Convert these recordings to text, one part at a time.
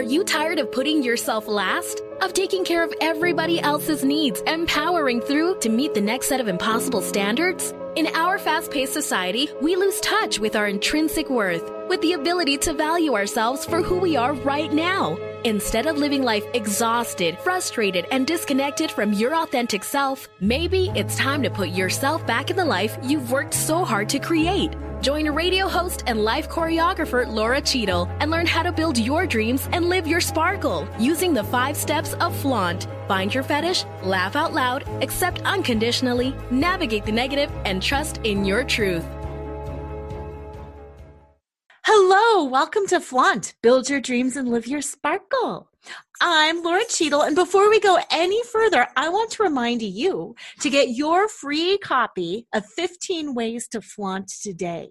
Are you tired of putting yourself last? Of taking care of everybody else's needs and powering through to meet the next set of impossible standards? In our fast paced society, we lose touch with our intrinsic worth, with the ability to value ourselves for who we are right now. Instead of living life exhausted, frustrated, and disconnected from your authentic self, maybe it's time to put yourself back in the life you've worked so hard to create. Join radio host and life choreographer Laura Cheadle and learn how to build your dreams and live your sparkle using the five steps of flaunt. Find your fetish, laugh out loud, accept unconditionally, navigate the negative, and trust in your truth. Hello, welcome to Flaunt. Build your dreams and live your sparkle. I'm Laura Cheadle, and before we go any further, I want to remind you to get your free copy of 15 Ways to Flaunt today.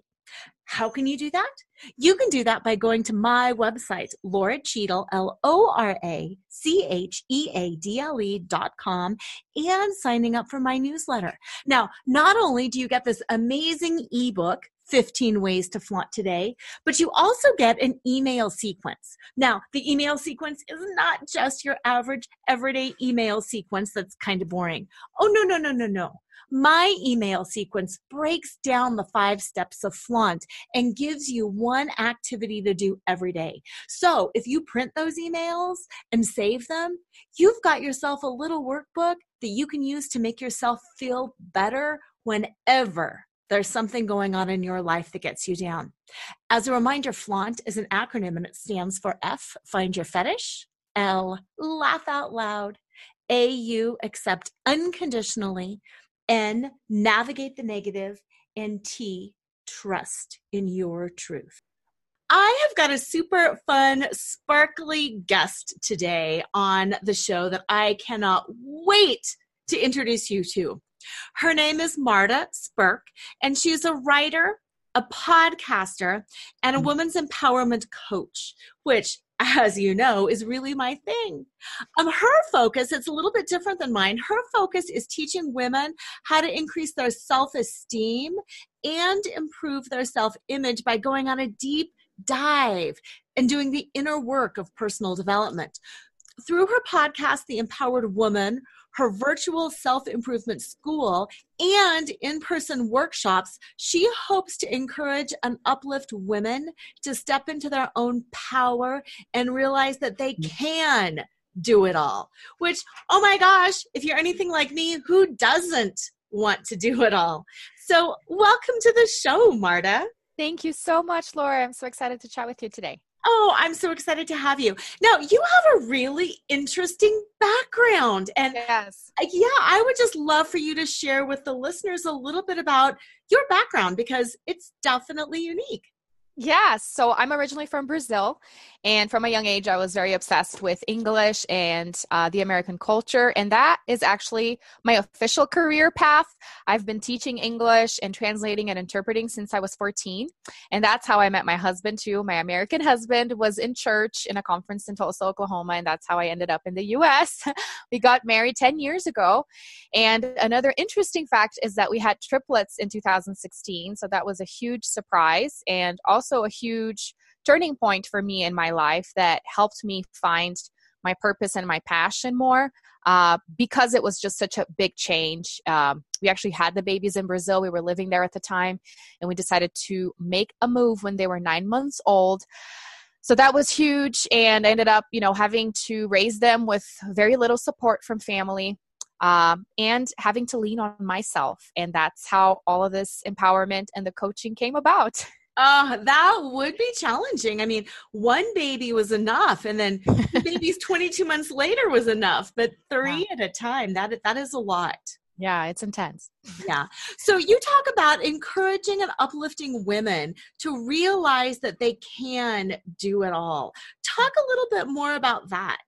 How can you do that? You can do that by going to my website, Laura Cheadle, L O R A C H E A D L E dot com, and signing up for my newsletter. Now, not only do you get this amazing ebook 15 ways to flaunt today, but you also get an email sequence. Now, the email sequence is not just your average everyday email sequence that's kind of boring. Oh, no, no, no, no, no. My email sequence breaks down the five steps of flaunt and gives you one activity to do every day. So if you print those emails and save them, you've got yourself a little workbook that you can use to make yourself feel better whenever there's something going on in your life that gets you down. As a reminder, flaunt is an acronym and it stands for F, find your fetish, L, laugh out loud, A, you accept unconditionally, N, navigate the negative, and T, trust in your truth. I have got a super fun, sparkly guest today on the show that I cannot wait to introduce you to. Her name is Marta Spirk, and she's a writer, a podcaster, and a mm. women's empowerment coach, which as you know, is really my thing. Um, her focus, it's a little bit different than mine. Her focus is teaching women how to increase their self esteem and improve their self image by going on a deep dive and doing the inner work of personal development. Through her podcast, The Empowered Woman, her virtual self improvement school, and in person workshops, she hopes to encourage and uplift women to step into their own power and realize that they mm. can do it all. Which, oh my gosh, if you're anything like me, who doesn't want to do it all? So, welcome to the show, Marta. Thank you so much, Laura. I'm so excited to chat with you today. Oh, I'm so excited to have you. Now, you have a really interesting background. And yes. yeah, I would just love for you to share with the listeners a little bit about your background because it's definitely unique. Yeah, so I'm originally from Brazil, and from a young age, I was very obsessed with English and uh, the American culture, and that is actually my official career path. I've been teaching English and translating and interpreting since I was 14, and that's how I met my husband too. My American husband was in church in a conference in Tulsa, Oklahoma, and that's how I ended up in the U.S. we got married 10 years ago, and another interesting fact is that we had triplets in 2016, so that was a huge surprise, and also also a huge turning point for me in my life that helped me find my purpose and my passion more uh, because it was just such a big change. Um, we actually had the babies in Brazil. We were living there at the time, and we decided to make a move when they were nine months old. So that was huge, and I ended up, you know, having to raise them with very little support from family. Um, and having to lean on myself. And that's how all of this empowerment and the coaching came about. Uh, that would be challenging. I mean, one baby was enough, and then babies 22 months later was enough, but three yeah. at a time, that, that is a lot. Yeah, it's intense. Yeah. So you talk about encouraging and uplifting women to realize that they can do it all. Talk a little bit more about that.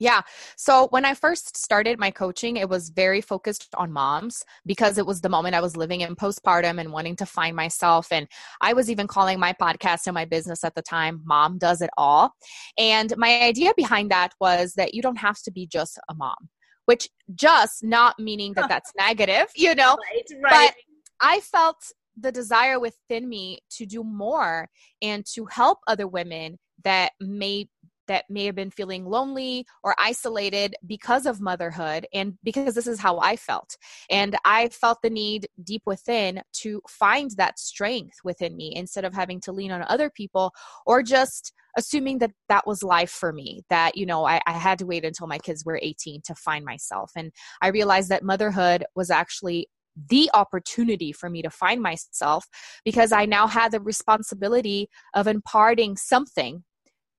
Yeah. So when I first started my coaching, it was very focused on moms because it was the moment I was living in postpartum and wanting to find myself. And I was even calling my podcast and my business at the time, Mom Does It All. And my idea behind that was that you don't have to be just a mom, which just not meaning that that's negative, you know, right, right. but I felt the desire within me to do more and to help other women that may that may have been feeling lonely or isolated because of motherhood and because this is how I felt. And I felt the need deep within to find that strength within me instead of having to lean on other people or just assuming that that was life for me that you know I, I, had to wait until my kids were 18 to find myself and i realized that motherhood was actually the opportunity for me to find myself because i now had the responsibility of imparting something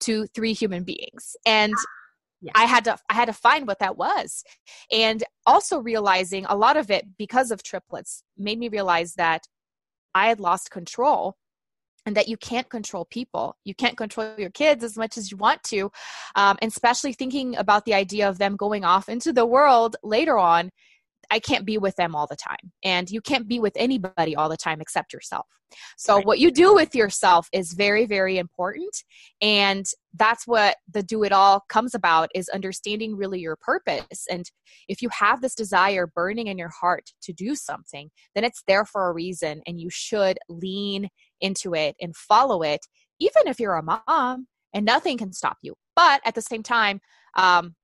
to three human beings and yeah. i had to i had to find what that was and also realizing a lot of it because of triplets made me realize that i had lost control and that you can't control people. You can't control your kids as much as you want to, um, and especially thinking about the idea of them going off into the world later on. I can't be with them all the time. And you can't be with anybody all the time except yourself. So, right. what you do with yourself is very, very important. And that's what the do it all comes about is understanding really your purpose. And if you have this desire burning in your heart to do something, then it's there for a reason. And you should lean into it and follow it, even if you're a mom and nothing can stop you. But at the same time, um,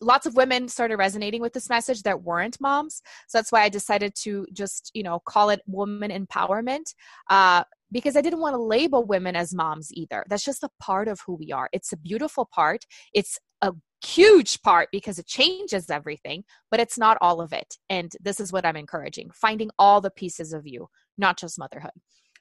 lots of women started resonating with this message that weren't moms. So that's why i decided to just you know call it woman empowerment uh, because i didn't want to label women as moms either. That's just a part of who we are. It's a beautiful part. It's a huge part because it changes everything but it's not all of it. And this is what i'm encouraging finding all the pieces of you not just motherhood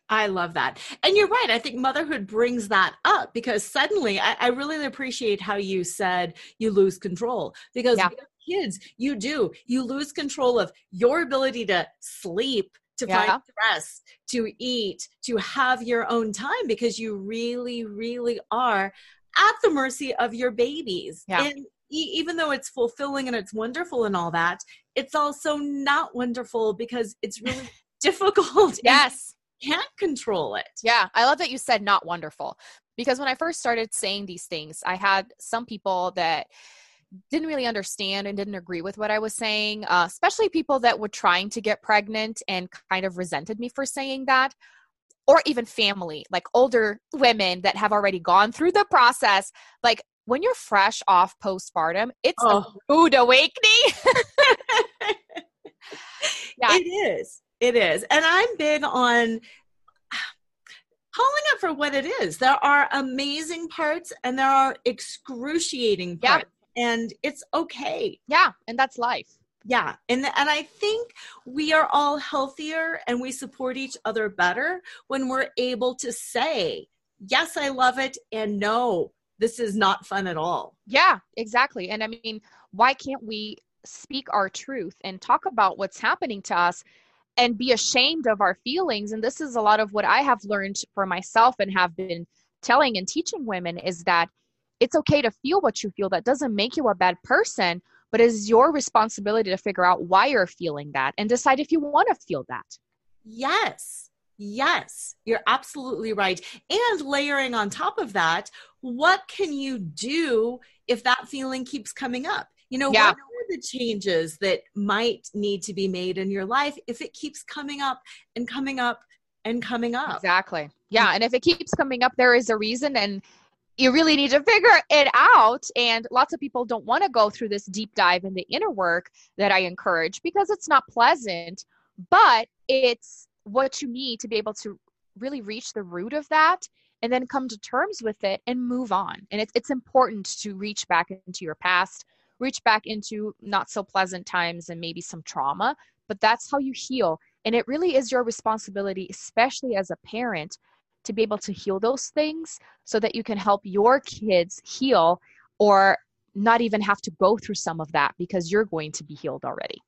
I love that. And you're right. I think motherhood brings that up because suddenly I, I really appreciate how you said you lose control because yeah. kids, you do. You lose control of your ability to sleep, to yeah. find rest, to eat, to have your own time because you really, really are at the mercy of your babies. Yeah. And even though it's fulfilling and it's wonderful and all that, it's also not wonderful because it's really difficult. Yes can't control it. Yeah, I love that you said not wonderful because when I first started saying these things, I had some people that didn't really understand and didn't agree with what I was saying, uh, especially people that were trying to get pregnant and kind of resented me for saying that. Or even family, like older women that have already gone through the process. Like when you're fresh off postpartum, it's oh. a rude awakening. yeah. It is. It is. And I'm big on calling it for what it is. There are amazing parts and there are excruciating parts. Yeah. And it's okay. Yeah, and that's life. Yeah. And and I think we are all healthier and we support each other better when we're able to say, "Yes, I love it," and "No, this is not fun at all." Yeah, exactly. And I mean, why can't we speak our truth and talk about what's happening to us and be ashamed of our feelings. And this is a lot of what i have learned for myself and have been telling and teaching women is that it's okay to feel what you feel. That doesn't make you a bad person but it is your responsibility to figure out why you're feeling that and decide if you want to feel that. Yes yes you're absolutely right. And layering on top of that what can you do if that feeling keeps coming up? You know yeah. what the changes that might need to be made in your life if it keeps coming up and coming up and coming up. Exactly. Yeah. And if it keeps coming up, there is a reason. And you really need to figure it out. And lots of people don't want to go through this deep dive in the inner work that I encourage because it's not pleasant, but it's what you need to be able to really reach the root of that and then come to terms with it and move on. And it's, it's important to reach back into your past, reach back into not so pleasant times and maybe some trauma, but that's how you heal. And it really is your responsibility, especially as a parent, to be able to heal those things so that you can help your kids heal or not even have to go through some of that because you're going to be healed already.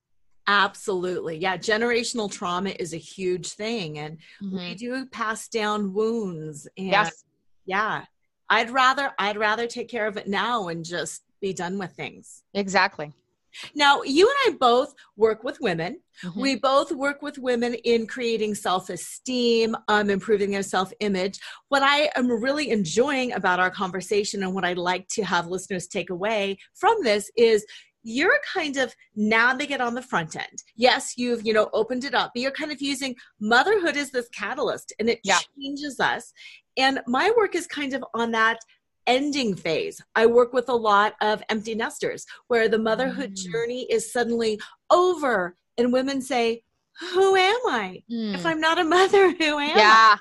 Absolutely. Yeah. Generational trauma is a huge thing. And mm-hmm. we do pass down wounds. And yes. yeah. I'd rather I'd rather take care of it now and just be done with things. Exactly. Now, you and I both work with women. Mm-hmm. We both work with women in creating self esteem, um, improving their self image. What I am really enjoying about our conversation and what I'd like to have listeners take away from this is you're kind of nabbing it on the front end. Yes, you've, you know, opened it up, but you're kind of using motherhood as this catalyst and it yeah. changes us. And my work is kind of on that ending phase. I work with a lot of empty nesters where the motherhood mm. journey is suddenly over and women say, Who am I? Mm. If I'm not a mother, who am yeah. I? Yeah.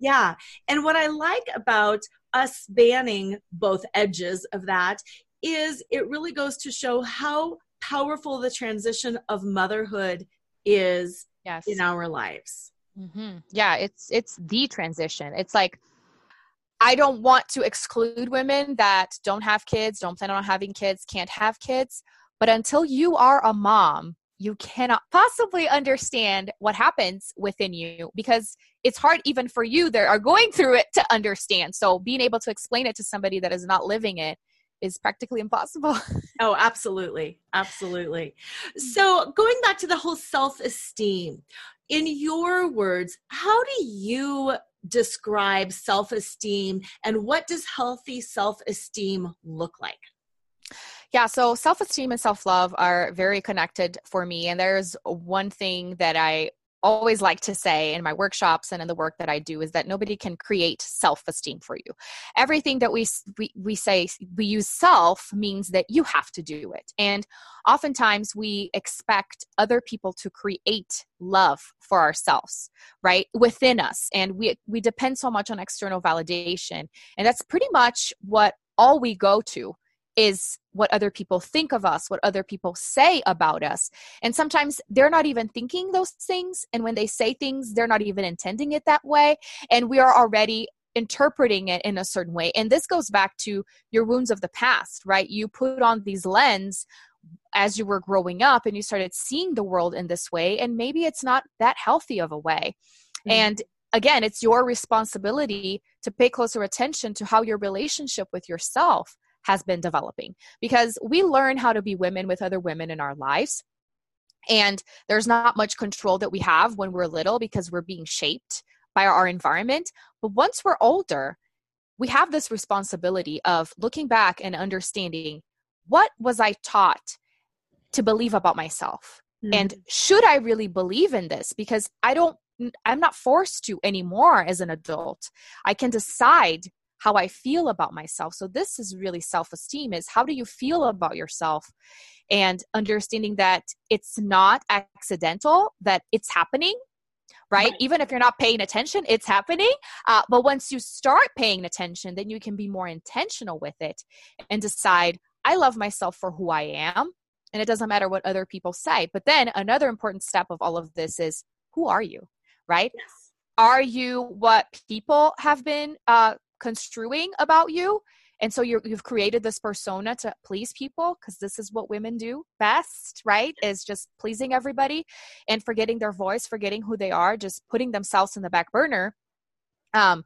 Yeah. And what I like about us banning both edges of that is it really goes to show how powerful the transition of motherhood is yes. in our lives. Mm-hmm. Yeah, it's it's the transition. It's like I don't want to exclude women that don't have kids, don't plan on having kids, can't have kids, but until you are a mom, you cannot possibly understand what happens within you because it's hard even for you that are going through it to understand. So being able to explain it to somebody that is not living it is practically impossible. oh, absolutely. Absolutely. So, going back to the whole self esteem, in your words, how do you describe self esteem and what does healthy self esteem look like? Yeah, so self esteem and self love are very connected for me. And there's one thing that I always like to say in my workshops and in the work that I do is that nobody can create self-esteem for you. Everything that we, we we say we use self means that you have to do it. And oftentimes we expect other people to create love for ourselves, right? Within us. And we we depend so much on external validation. And that's pretty much what all we go to is what other people think of us, what other people say about us. And sometimes they're not even thinking those things. And when they say things, they're not even intending it that way. And we are already interpreting it in a certain way. And this goes back to your wounds of the past, right? You put on these lens as you were growing up and you started seeing the world in this way. And maybe it's not that healthy of a way. Mm-hmm. And again, it's your responsibility to pay closer attention to how your relationship with yourself has been developing because we learn how to be women with other women in our lives. And there's not much control that we have when we're little because we're being shaped by our environment. But once we're older, we have this responsibility of looking back and understanding what was I taught to believe about myself? Mm-hmm. And should I really believe in this? Because I don't, I'm not forced to anymore as an adult. I can decide how I feel about myself. So this is really self-esteem is how do you feel about yourself and understanding that it's not accidental that it's happening right? right? Even if you're not paying attention, it's happening. Uh, but once you start paying attention, then you can be more intentional with it and decide, I love myself for who I am. And it doesn't matter what other people say. But then another important step of all of this is who are you, right? Yes. Are you what people have been uh, construing about you. And so you have created this persona to please people because this is what women do best right? Is just pleasing everybody and forgetting their voice forgetting who they are just putting themselves in the back burner. Um,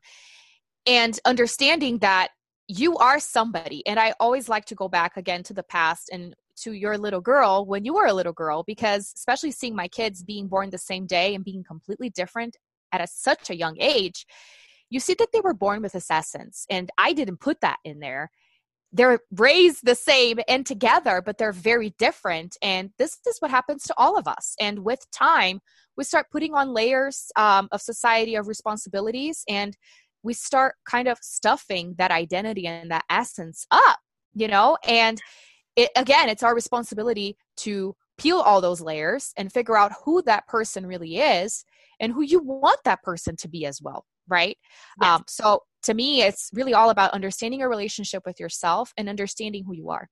and understanding that you are somebody. And i always like to go back again to the past and to your little girl when you were a little girl because especially seeing my kids being born the same day and being completely different at a, such a young age you see that they were born with assassins, and I didn't put that in there. They're raised the same and together, but they're very different. And this is what happens to all of us. And with time, we start putting on layers um, of society of responsibilities, and we start kind of stuffing that identity and that essence up, you know? And it, again, it's our responsibility to peel all those layers and figure out who that person really is and who you want that person to be as well right? Yes. Um, so to me, it's really all about understanding your relationship with yourself and understanding who you are.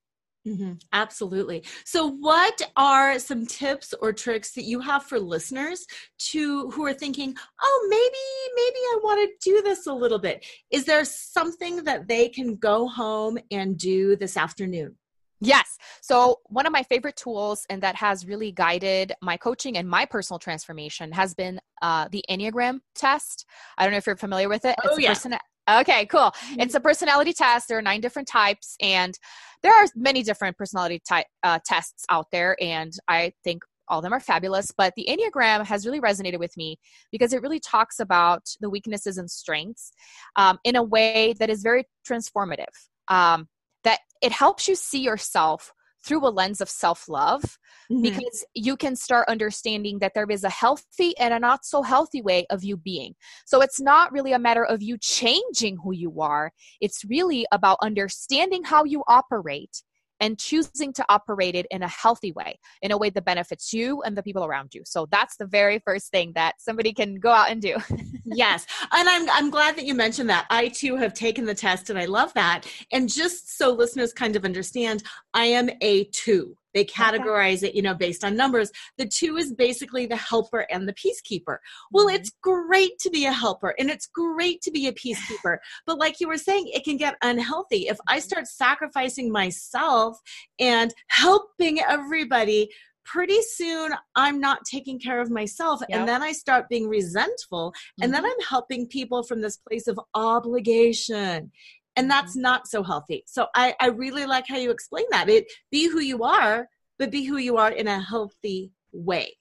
Mm-hmm. Absolutely. So, what are some tips or tricks that you have for listeners to who are thinking, "Oh, maybe, maybe I want to do this a little bit"? Is there something that they can go home and do this afternoon? Yes. So, one of my favorite tools and that has really guided my coaching and my personal transformation has been uh, the Enneagram test. I don't know if you're familiar with it. Oh, it's yeah. Okay, cool. Mm-hmm. It's a personality test. There are nine different types, and there are many different personality type uh, tests out there. And I think all of them are fabulous. But the Enneagram has really resonated with me because it really talks about the weaknesses and strengths um, in a way that is very transformative. Um, that it helps you see yourself through a lens of self love mm-hmm. because you can start understanding that there is a healthy and a not so healthy way of you being. So it's not really a matter of you changing who you are, it's really about understanding how you operate and choosing to operate it in a healthy way, in a way that benefits you and the people around you. So that's the very first thing that somebody can go out and do. yes. And I'm I'm glad that you mentioned that. I too have taken the test and I love that. And just so listeners kind of understand, I am a 2. They categorize okay. it, you know, based on numbers. The two is basically the helper and the peacekeeper. Well, mm-hmm. it's great to be a helper and it's great to be a peacekeeper. But like you were saying, it can get unhealthy. If I start sacrificing myself and helping everybody, pretty soon I'm not taking care of myself. Yep. And then I start being resentful. Mm-hmm. And then mm-hmm. I'm helping people from this place of obligation and that's mm-hmm. not so healthy so i i really like how you explain that it be who you are but be who you are in a healthy way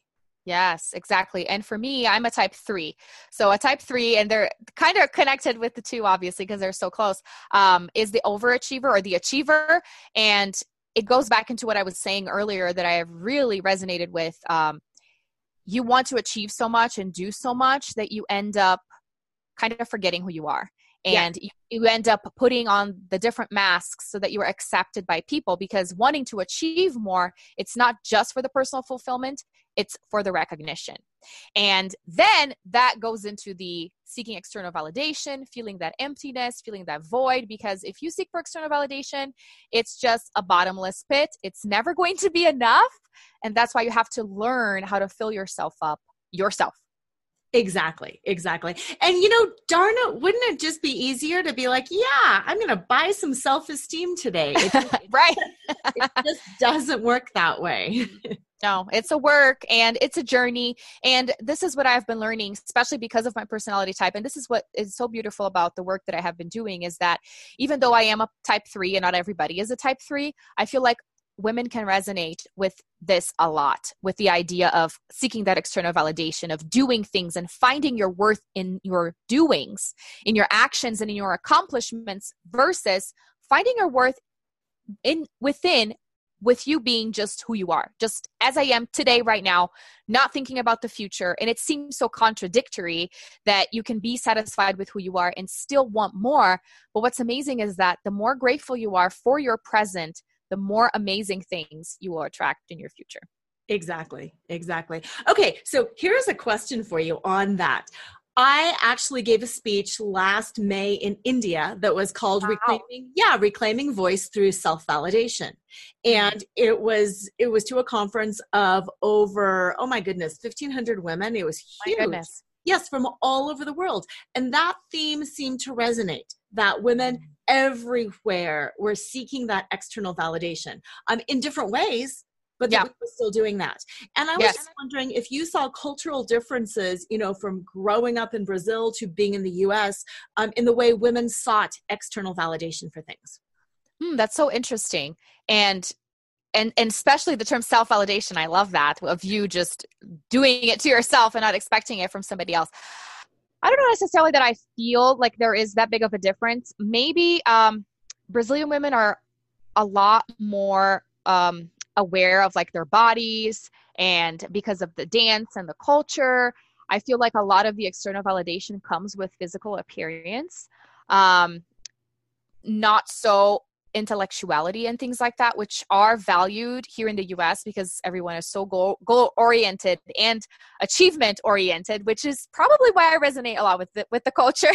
Yes, exactly. And for me, I'm a type three. So a type three, and they're kind of connected with the two, obviously, because they're so close, um, is the overachiever or the achiever. And it goes back into what I was saying earlier that I have really resonated with. Um, you want to achieve so much and do so much that you end up kind of forgetting who you are and yeah. you, you end up putting on the different masks so that you are accepted by people because wanting to achieve more it's not just for the personal fulfillment it's for the recognition. And then that goes into the seeking external validation feeling that emptiness feeling that void because if you seek for external validation it's just a bottomless pit. It's never going to be enough. And that's why you have to learn how to fill yourself up yourself Exactly, exactly. And you know, darn it, wouldn't it just be easier to be like, yeah, I'm going to buy some self esteem today? It right. it just doesn't work that way. no, it's a work and it's a journey. And this is what I've been learning, especially because of my personality type. And this is what is so beautiful about the work that I have been doing is that even though I am a type three and not everybody is a type three, I feel like women can resonate with this a lot with the idea of seeking that external validation of doing things and finding your worth in your doings in your actions and in your accomplishments versus finding your worth in within with you being just who you are. Just as i am today right now not thinking about the future. And it seems so contradictory that you can be satisfied with who you are and still want more. But what's amazing is that the more grateful you are for your present the more amazing things you will attract in your future. Exactly, exactly. Okay, so here's a question for you on that. I actually gave a speech last May in India that was called wow. reclaiming yeah, reclaiming voice through self-validation. Mm-hmm. And it was it was to a conference of over oh my goodness, 1500 women. It was huge. Yes, from all over the world. And that theme seemed to resonate that women mm. Everywhere we're seeking that external validation um, in different ways but yeah. we were still doing that. And I was yes. just wondering if you saw cultural differences, you know, from growing up in Brazil to being in the U.S. Um, in the way women sought external validation for things. Mm, that's so interesting, and and and especially the term self validation. I love that of you just doing it to yourself and not expecting it from somebody else. I don't know necessarily that I feel like there is that big of a difference. Maybe um, Brazilian women are a lot more um, aware of like their bodies and because of the dance and the culture. I feel like a lot of the external validation comes with physical appearance. Um, not so intellectuality and things like that, which are valued here in the US because everyone is so goal, goal oriented and achievement oriented, which is probably why I resonate a lot with the, with the culture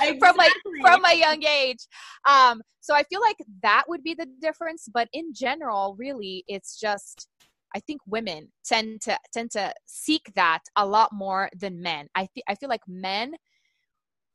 exactly. from my from my young age. Um, so I feel like that would be the difference, but in general, really, it's just I think women tend to tend to seek that a lot more than men. I th- I feel like men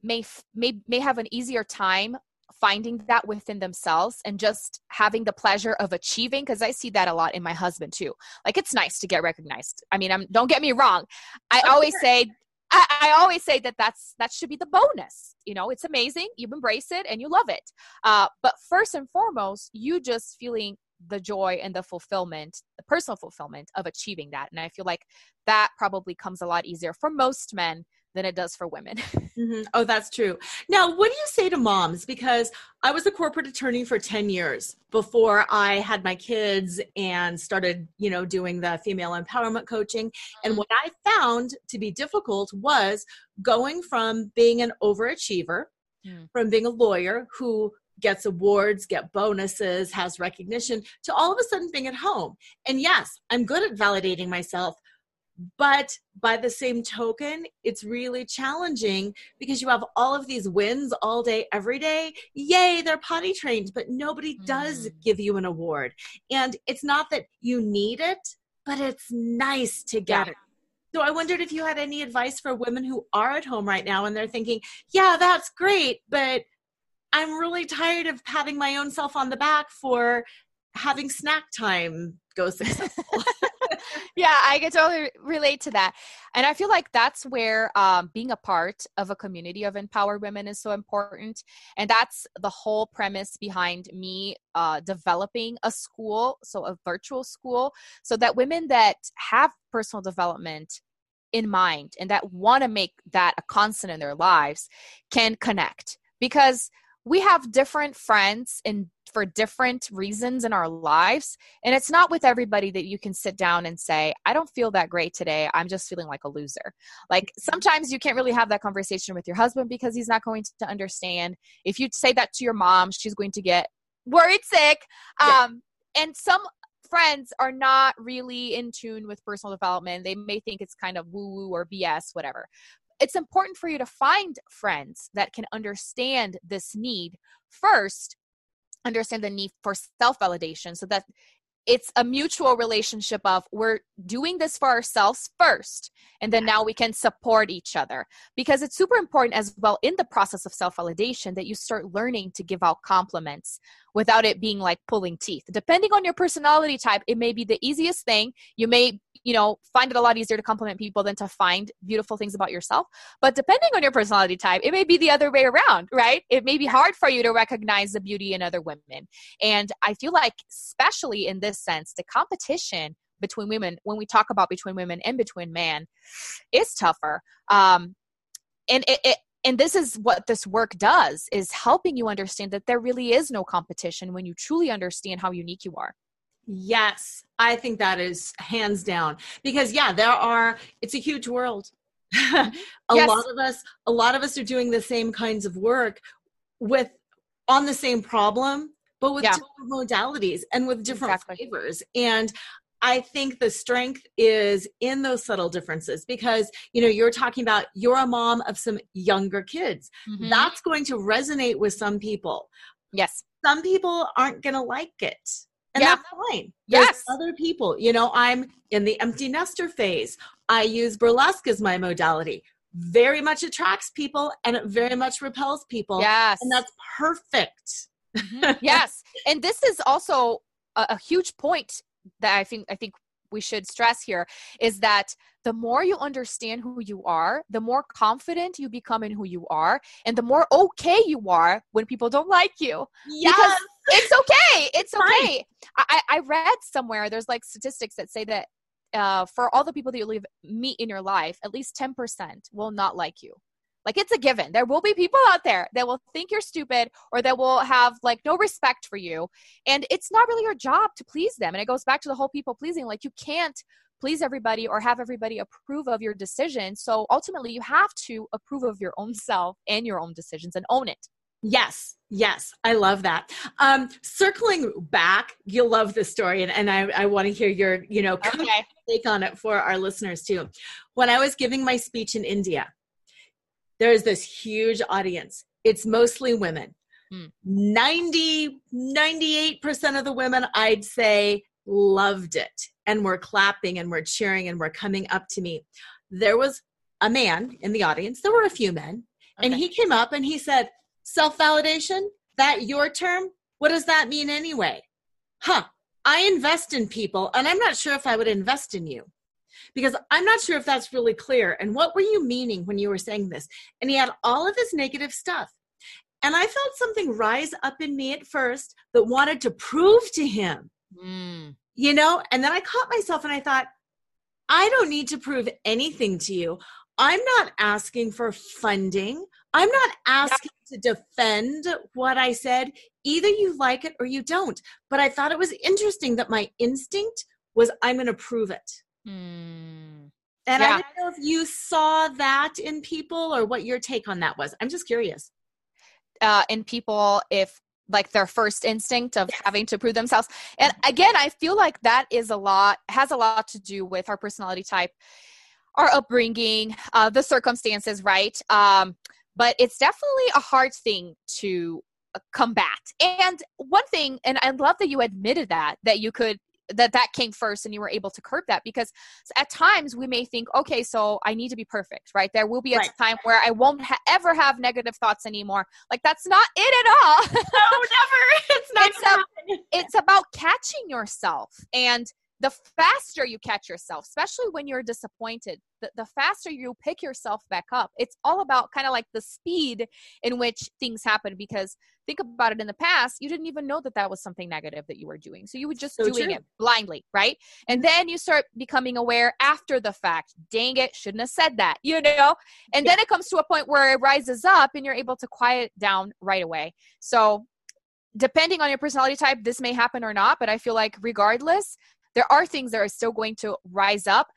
may may may have an easier time finding that within themselves and just having the pleasure of achieving because i see that a lot in my husband too. Like it's nice to get recognized. I mean I'm, don't get me wrong. I always say I, I, always say that that's that should be the bonus. You know it's amazing. You embrace it and you love it. Uh, but first and foremost you just feeling the joy and the fulfillment the personal fulfillment of achieving that. And i feel like that probably comes a lot easier for most men than it does for women. Mm-hmm. Oh, that's true. Now, what do you say to moms? Because I was a corporate attorney for 10 years before I had my kids and started, you know, doing the female empowerment coaching. And what I found to be difficult was going from being an overachiever, mm. from being a lawyer who gets awards, get bonuses, has recognition, to all of a sudden being at home. And yes, I'm good at validating myself, but by the same token, it's really challenging because you have all of these wins all day, every day. Yay, they're potty trained, but nobody mm. does give you an award. And it's not that you need it, but it's nice to get yeah. it. So I wondered if you had any advice for women who are at home right now and they're thinking, yeah, that's great, but I'm really tired of patting my own self on the back for having snack time go successful. yeah, I can totally relate to that. And I feel like that's where um, being a part of a community of empowered women is so important. And that's the whole premise behind me uh, developing a school, so a virtual school, so that women that have personal development in mind and that want to make that a constant in their lives can connect. Because we have different friends and for different reasons in our lives and it's not with everybody that you can sit down and say i don't feel that great today i'm just feeling like a loser like mm-hmm. sometimes you can't really have that conversation with your husband because he's not going to understand if you say that to your mom she's going to get worried sick yeah. um and some friends are not really in tune with personal development. They may think it's kind of woo woo or BS, whatever it's important for you to find friends that can understand this need first understand the need for self validation so that it's a mutual relationship of we're doing this for ourselves first and then now we can support each other. Because it's super important as well in the process of self validation that you start learning to give out compliments without it being like pulling teeth. Depending on your personality type it may be the easiest thing. You may you know find it a lot easier to compliment people than to find beautiful things about yourself. But depending on your personality type it may be the other way around right? It may be hard for you to recognize the beauty in other women. And i feel like especially in this sense the competition between women when we talk about between women and between men is tougher. Um and it, it and this is what this work does is helping you understand that there really is no competition when you truly understand how unique you are Yes, I think that is hands down because yeah, there are it's a huge world. a yes. lot of us a lot of us are doing the same kinds of work with on the same problem but with yeah. different modalities and with different exactly. flavors and I think the strength is in those subtle differences because you know you're talking about you're a mom of some younger kids. Mm-hmm. That's going to resonate with some people. Yes. Some people aren't going to like it. And yeah. that's fine. There's yes. other people. You know, I'm in the empty nester phase. I use burlesque as my modality. Very much attracts people and it very much repels people. Yes. And that's perfect. Mm-hmm. yes. And this is also a, a huge point that I think I think we should stress here is that the more you understand who you are, the more confident you become in who you are, and the more okay you are when people don't like you. Yes. Because it's okay. It's okay. I, I read somewhere there's like statistics that say that uh, for all the people that you leave, meet in your life, at least 10% will not like you. Like it's a given. There will be people out there that will think you're stupid or that will have like no respect for you. And it's not really your job to please them. And it goes back to the whole people pleasing. Like you can't please everybody or have everybody approve of your decision. So ultimately, you have to approve of your own self and your own decisions and own it. Yes, yes, I love that. Um, circling back, you'll love this story, and, and I, I want to hear your, you know, okay. take on it for our listeners too. When I was giving my speech in India, there's this huge audience. It's mostly women. Hmm. 90, 98% of the women, I'd say, loved it and were clapping and were cheering and were coming up to me. There was a man in the audience. There were a few men. Okay. And he came up and he said, Self validation? That your term? What does that mean anyway? Huh. I invest in people and I'm not sure if I would invest in you because I'm not sure if that's really clear. And what were you meaning when you were saying this? And he had all of this negative stuff. And I felt something rise up in me at first that wanted to prove to him, mm. you know? And then I caught myself and I thought, I don't need to prove anything to you. I'm not asking for funding. I'm not asking to defend what I said. Either you like it or you don't. But I thought it was interesting that my instinct was I'm going to prove it. Mm. And Yeah. I don't know if you saw that in people or what your take on that was. I'm just curious. uh, in people if like their first instinct of Yes. having to prove themselves and again i feel like that is a lot has a lot to do with our personality type our upbringing uh, the circumstances right um, but it's definitely a hard thing to uh, combat and one thing and i love that you admitted that that you could that that came first and you were able to curb that because at times we may think okay so i need to be perfect right there will be a Right. time where i won't ha- ever have negative thoughts anymore like that's not it at all No, never. It's not It's a- it's about catching yourself and the faster you catch yourself especially when you're disappointed the, the faster you pick yourself back up. It's all about kind of like the speed in which things happen because think about it in the past you didn't even know that that was something negative that you were doing. So you were just So doing true. It blindly right? And then you start becoming aware after the fact dang it shouldn't have said that you know? And then it comes to a point where it rises up and you're able to quiet down right away. So depending on your personality type, this may happen or not, but I feel like regardless, there are things that are still going to rise up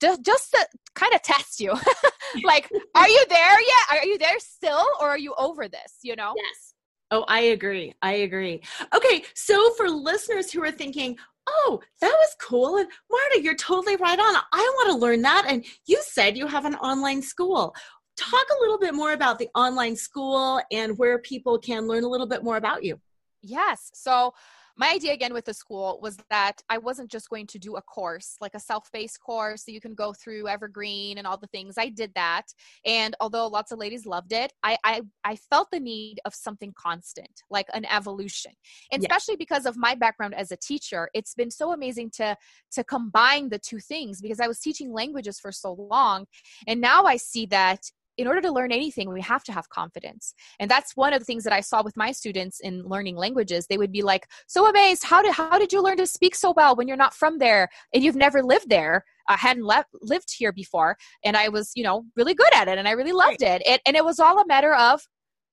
just, just to kind of test you. like, are you there yet? Are you there still or are you over this? You know? Yes. Oh, I agree. I agree. Okay, so for listeners who are thinking, oh, that was cool. And Marta, you're totally right on. I want to learn that. And you said you have an online school. Talk a little bit more about the online school and where people can learn a little bit more about you. Yes. So my idea again with the school was that I wasn't just going to do a course, like a self-paced course that you can go through evergreen and all the things. I did that. And although lots of ladies loved it, I I, I felt the need of something constant, like an evolution. And Yeah. especially because of my background as a teacher, it's been so amazing to to combine the two things because I was teaching languages for so long. And now I see that in order to learn anything, we have to have confidence. And that's one of the things that I saw with my students in learning languages. They would be like, so amazed, how did, how did you learn to speak so well when you're not from there and you've never lived there? I hadn't left, lived here before. And I was, you know, really good at it and I really loved it. it. And it was all a matter of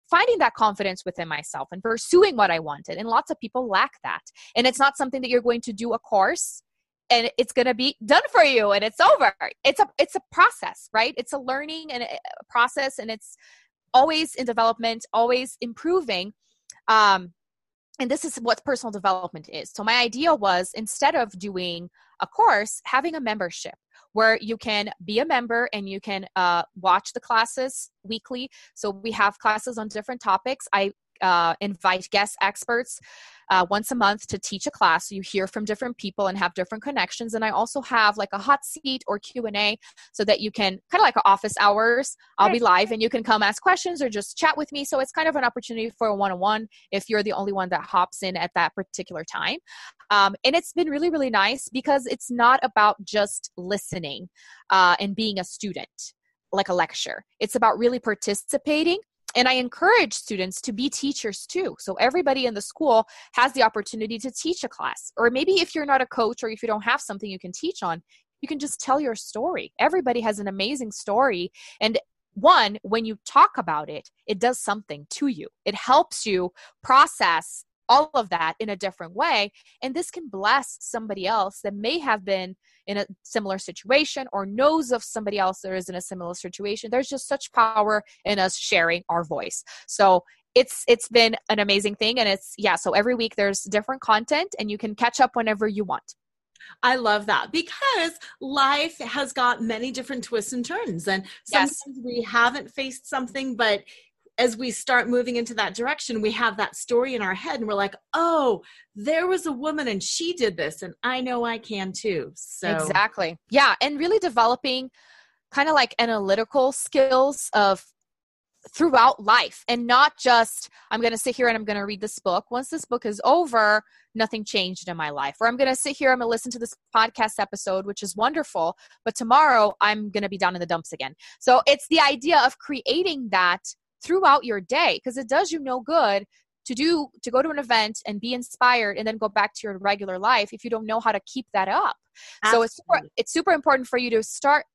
finding that confidence within myself and pursuing what I wanted. And lots of people lack that. And it's not something that you're going to do a course and it's going to be done for you and it's over. It's a it's a process right? It's a learning and a process and it's always in development always improving. Um and this is what personal development is. So my idea was instead of doing a course having a membership where you can be a member and you can uh, watch the classes weekly. So we have classes on different topics. I uh, invite guest experts uh, once a month to teach a class. So you hear from different people and have different connections. And i also have like a hot seat or q&a so that you can kind of like office hours. I'll be live and you can come ask questions or just chat with me. So it's kind of an opportunity for a one-on-one if you're the only one that hops in at that particular time. Um, and it's been really really nice because it's not about just listening uh, and being a student like a lecture. It's about really participating and I encourage students to be teachers too. So everybody in the school has the opportunity to teach a class. Or maybe if you're not a coach or if you don't have something you can teach on, you can just tell your story. Everybody has an amazing story. And one, when you talk about it, it does something to you. It helps you process all of that in a different way. And this can bless somebody else that may have been in a similar situation or knows of somebody else that is in a similar situation. There's just such power in us sharing our voice. So it's it's been an amazing thing and it's yeah so every week there's different content and you can catch up whenever you want I love that because life has got many different twists and turns. And Yes. sometimes we haven't faced something, but as we start moving into that direction, we have that story in our head and we're like, oh, there was a woman and she did this, and I know I can too. So, Exactly. Yeah. And really developing kind of like analytical skills of throughout life and not just I'm going to sit here and I'm going to read this book. Once this book is over, nothing changed in my life. Or I'm going to sit here, I'm going to listen to this podcast episode, which is wonderful, but tomorrow I'm going to be down in the dumps again. So it's the idea of creating that throughout your day because it does you no good to do to go to an event and be inspired and then go back to your regular life if you don't know how to keep that up so it's super it's super important for you to start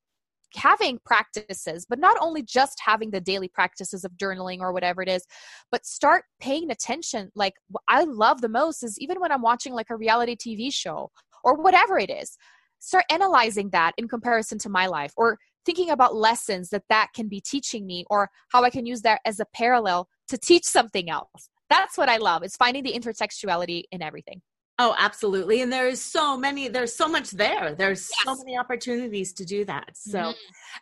having practices, but not only just having the daily practices of journaling or whatever it is, but start paying attention. Like, what I love the most is even when I'm watching like a reality TV show or whatever it is, start analyzing that in comparison to my life or thinking about lessons that that can be teaching me or how I can use that as a parallel to teach something else. That's what I love. It's finding the intertextuality in everything. Oh, absolutely. And there's so many, there's so much there. There's yes. so many opportunities to do that. So, mm-hmm.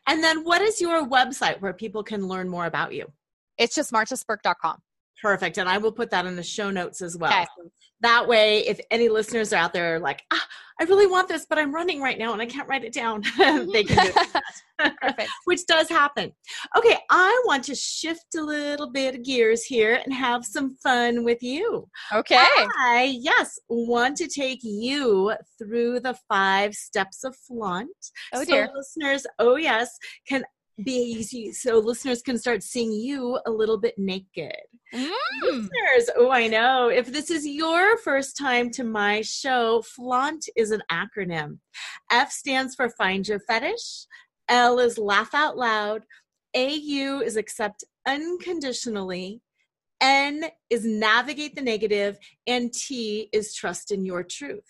and then what is your website where people can learn more about you? It's just martaspirk.com. Perfect. And I will put that in the show notes as well. Okay. So that way, if any listeners are out there like, ah, I really want this, but I'm running right now and I can't write it down, they can do. Perfect. Which does happen. Okay, I want to shift a little bit of gears here and have some fun with you. Okay. I, yes, want to take you through the five steps of flaunt. Oh, dear. So listeners, oh, yes, can be easy so listeners can start seeing you a little bit naked. Mm. Listeners, oh, I know. If this is your first time to my show, FLAUNT is an acronym. F stands for Find Your Fetish, L is Laugh Out Loud, AU is Accept Unconditionally, N is Navigate the Negative, and T is Trust in Your Truth.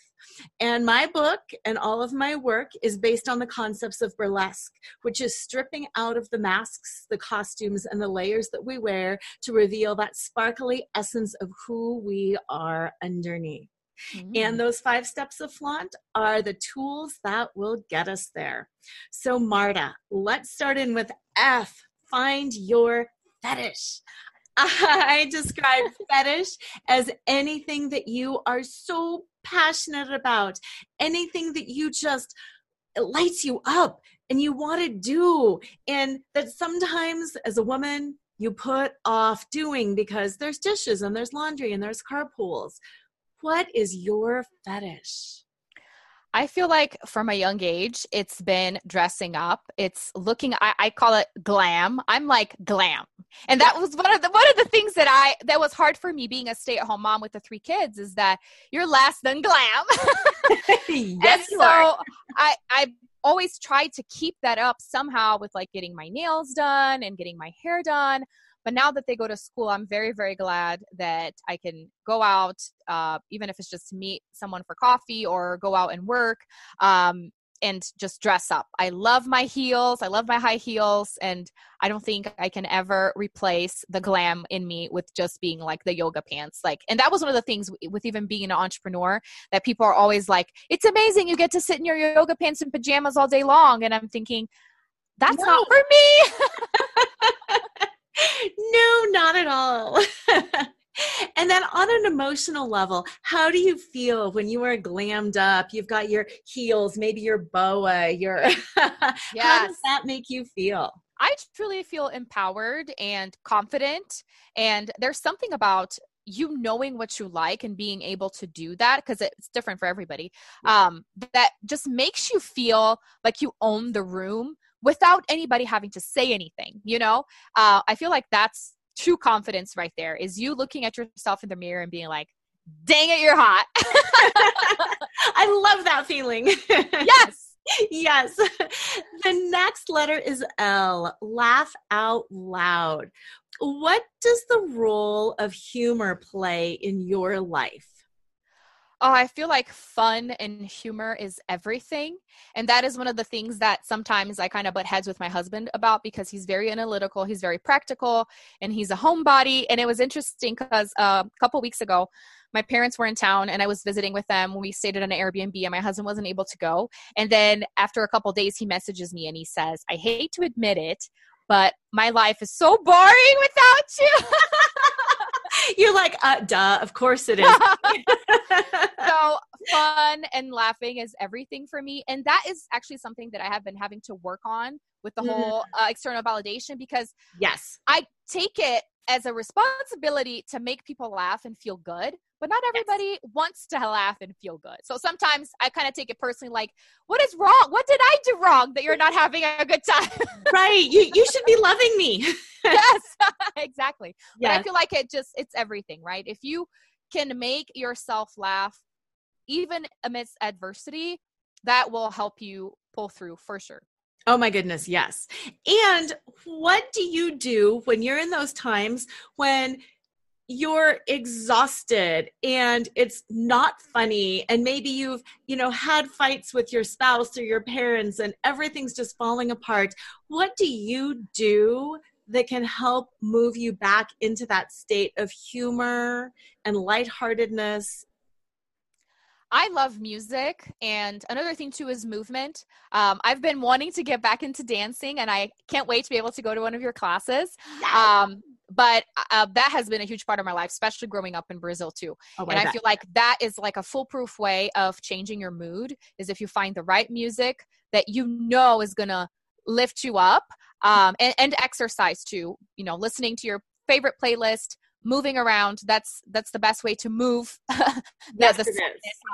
And my book and all of my work is based on the concepts of burlesque, which is stripping out of the masks, the costumes, and the layers that we wear to reveal that sparkly essence of who we are underneath. Mm. And those five steps of flaunt are the tools that will get us there. So, Marta, let's start in with F find your fetish. I describe fetish as anything that you are so passionate about, anything that you just lights you up and you want to do, and that sometimes as a woman you put off doing because there's dishes and there's laundry and there's carpools. What is your fetish? I feel like from a young age, it's been dressing up. It's looking. I, I, call it glam. I'm like glam, and that was one of the one of the things that I that was hard for me being a stay at home mom with the three kids is that you're less than glam. yes, so I I always tried to keep that up somehow with like getting my nails done and getting my hair done. But now that they go to school, I'm very, very glad that I can go out, uh, even if it's just to meet someone for coffee or go out and work. Um, and just dress up. I love my heels. I love my high heels. And I don't think I can ever replace the glam in me with just being like the yoga pants. Like, and that was one of the things with even being an entrepreneur that people are always like, it's amazing. You get to sit in your yoga pants and pajamas all day long. And I'm thinking, that's no. not for me. no, not at all. and then on an emotional level, how do you feel when you are glammed up? You've got your heels, maybe your boa, your yes. how does that make you feel? I truly feel empowered and confident. And there's something about you knowing what you like and being able to do that because it's different for everybody um, that just makes you feel like you own the room without anybody having to say anything you know? Uh, i feel like that's true confidence right there is you looking at yourself in the mirror and being like dang it you're hot. I love that feeling. Yes. Yes. The next letter is l. Laugh out loud. What does the role of humor play in your life Oh, I feel like fun and humor is everything. And that is one of the things that sometimes I kind of butt heads with my husband about because he's very analytical, he's very practical, and he's a homebody. And it was interesting because uh, a couple weeks ago, my parents were in town and I was visiting with them. We stayed at an Airbnb and my husband wasn't able to go. And then after a couple days, he messages me and he says, I hate to admit it, but my life is so boring without you. You're like, uh, duh, of course it is. so fun and laughing is everything for me. And that is actually something that I have been having to work on with the mm. whole uh, external validation because yes, I take it as a responsibility to make people laugh and feel good but not everybody yes. wants to laugh and feel good. So sometimes I kind of take it personally like, what is wrong? What did I do wrong that you're not having a good time? right. You, you should be loving me. yes, exactly. Yes. But I feel like it just, it's everything, right? If you can make yourself laugh, even amidst adversity, that will help you pull through for sure. Oh my goodness, yes. And what do you do when you're in those times when you're exhausted and it's not funny and maybe you've you know had fights with your spouse or your parents and everything's just falling apart? What do you do that can help move you back into that state of humor and lightheartedness I love music. And another thing, too, is movement. Um, I've been wanting to get back into dancing, and I can't wait to be able to go to one of your classes. Um, but uh, that has been a huge part of my life, especially growing up in Brazil too. Oh, and I, I feel like that is like a foolproof way of changing your mood is if you find the right music that you know is gonna lift you up, um, and, and exercise too. You know, listening to your favorite playlist, moving around. That's that's the best way to move yes, the,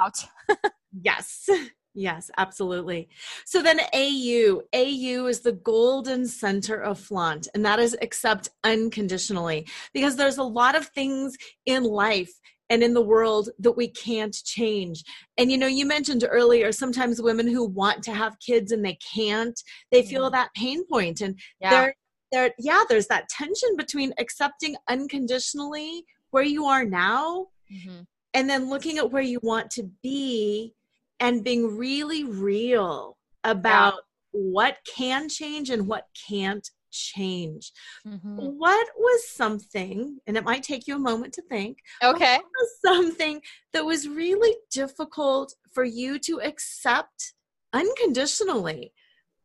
out. yes. Yes, absolutely. So then AU, AU is the golden center of flaunt, and that is accept unconditionally because there's a lot of things in life and in the world that we can't change. And you know, you mentioned earlier sometimes women who want to have kids and they can't, they feel that pain point and yeah. there there yeah, there's that tension between accepting unconditionally where you are now mm-hmm. and then looking at where you want to be and being really real about yeah. what can change and what can't change. Mm-hmm. What was something, and it might take you a moment to think. Okay. was something that was really difficult for you to accept unconditionally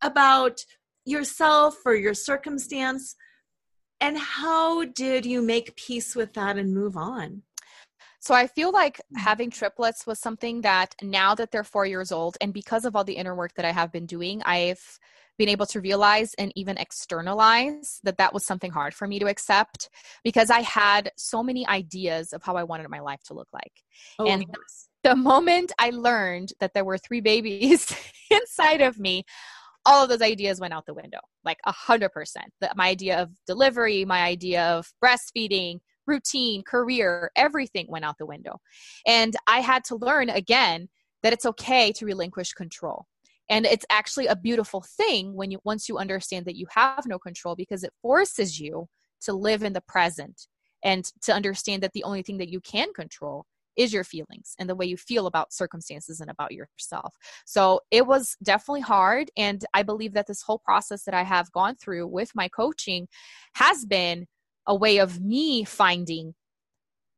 about yourself or your circumstance? And how did you make peace with that and move on? So I feel like mm. having triplets was something that now that they're four years old, and because of all the inner work that I have been doing, I've been able to realize and even externalize that that was something hard for me to accept because I had so many ideas of how I wanted my life to look like. Oh, and yes. the moment I learned that there were three babies inside of me, all of those ideas went out the window like a hundred percent my idea of delivery my idea of breastfeeding routine, career, everything went out the window. And I had to learn again that it's okay to relinquish control. And it's actually a beautiful thing when you once you understand that you have no control because it forces you to live in the present and to understand that the only thing that you can control is your feelings and the way you feel about circumstances and about yourself. So it was definitely hard. And I believe that this whole process that I have gone through with my coaching has been a way of me finding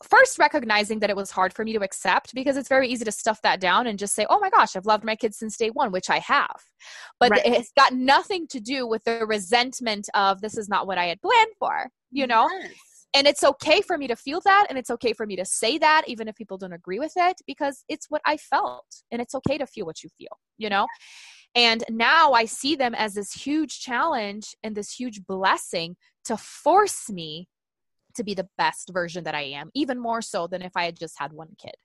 first recognizing that it was hard for me to accept because it's very easy to stuff that down and just say, oh my gosh, I've loved my kids since day one, which I have. But right. it's got nothing to do with the resentment of this is not what I had planned for, you know? Yes. And it's okay for me to feel that and it's okay for me to say that, even if people don't agree with it, because it's what I felt. And it's okay to feel what you feel, you know? And now I see them as this huge challenge and this huge blessing to force me to be the best version that I am, even more so than if I had just had one kid.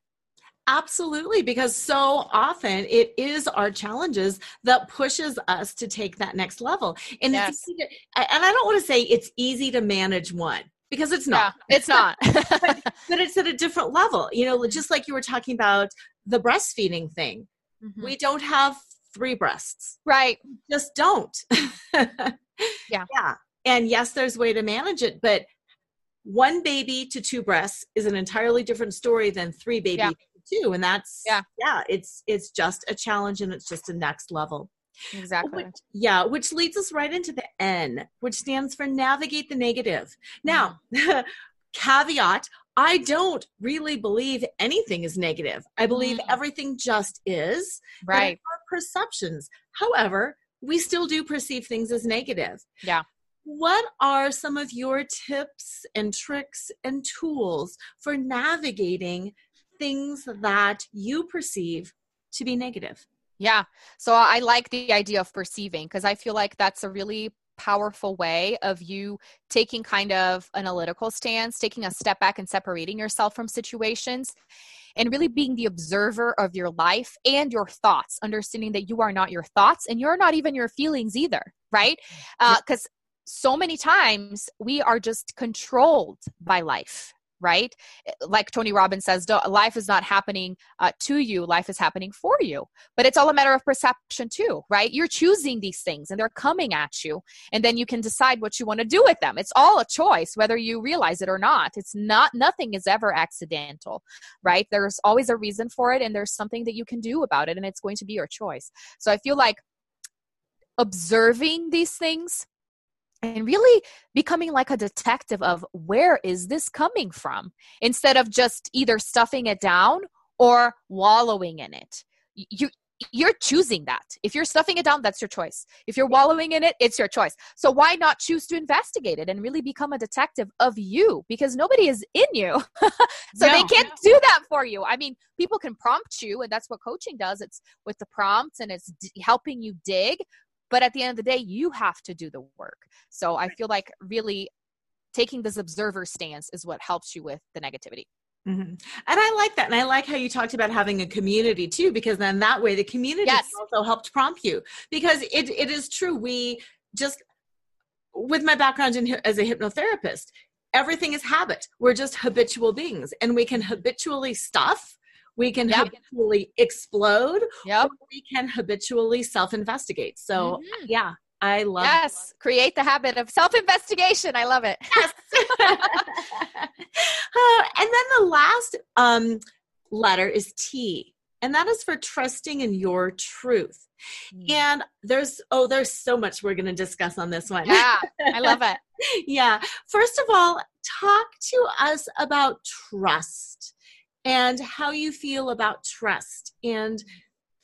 Absolutely, because so often it is our challenges that pushes us to take that next level. And yes. to, and I don't want to say it's easy to manage one because it's not. Yeah, it's not. but, but, it's at a different level. You know, just like you were talking about the breastfeeding thing. Mm-hmm. We don't have three breasts. Right. Just don't. yeah. Yeah and yes there's a way to manage it but one baby to two breasts is an entirely different story than three baby yeah. to two and that's yeah yeah it's it's just a challenge and it's just a next level exactly which, yeah which leads us right into the n which stands for navigate the negative now mm. caveat I don't really believe anything is negative. I believe mm. everything just is. Right. Our perceptions. However, we still do perceive things as negative. Yeah what are some of your tips and tricks and tools for navigating things that you perceive to be negative? Yeah. So I like the idea of perceiving because I feel like that's a really powerful way of you taking kind of analytical stance, taking a step back and separating yourself from situations and really being the observer of your life and your thoughts, understanding that you are not your thoughts and you're not even your feelings either, right? Because uh, so many times we are just controlled by life right? Eh, like Tony Robbins says, life is not happening uh, to you, life is happening for you. But it's all a matter of perception too, right? You're choosing these things and they're coming at you, and then you can decide what you want to do with them. It's all a choice, whether you realize it or not. It's not, nothing is ever accidental, right? There's always a reason for it, and there's something that you can do about it, and it's going to be your choice. So I feel like observing these things and really becoming like a detective of where is this coming from instead of just either stuffing it down or wallowing in it. You you're choosing that. If you're stuffing it down that's your choice. If you're wallowing in it it's your choice. So why not choose to investigate it and really become a detective of you? Because nobody is in you. So no, they can't do that for you. I mean people can prompt you and that's what coaching does. It's with the prompts and it's d- helping you dig but at the end of the day you have to do the work so i feel like really taking this observer stance is what helps you with the negativity Mm-hmm. And I like that. And I like how you talked about having a community too, because then that way the community yes. also helped prompt you. Because it, it is true. We just, with my background in, as a hypnotherapist, everything is habit. We're just habitual beings and we can habitually stuff we can yep. habitually explode yep. we can habitually self-investigate. So mm-hmm. yeah i love yes. Create the habit of self-investigation. I love it. Yes. Uh, and then the last um, letter is t and that is for trusting in your truth. Mm. and there's oh there's so much we're going to discuss on this one. Yeah. I love it. Yeah. First of all talk to us about trust and how you feel about trust and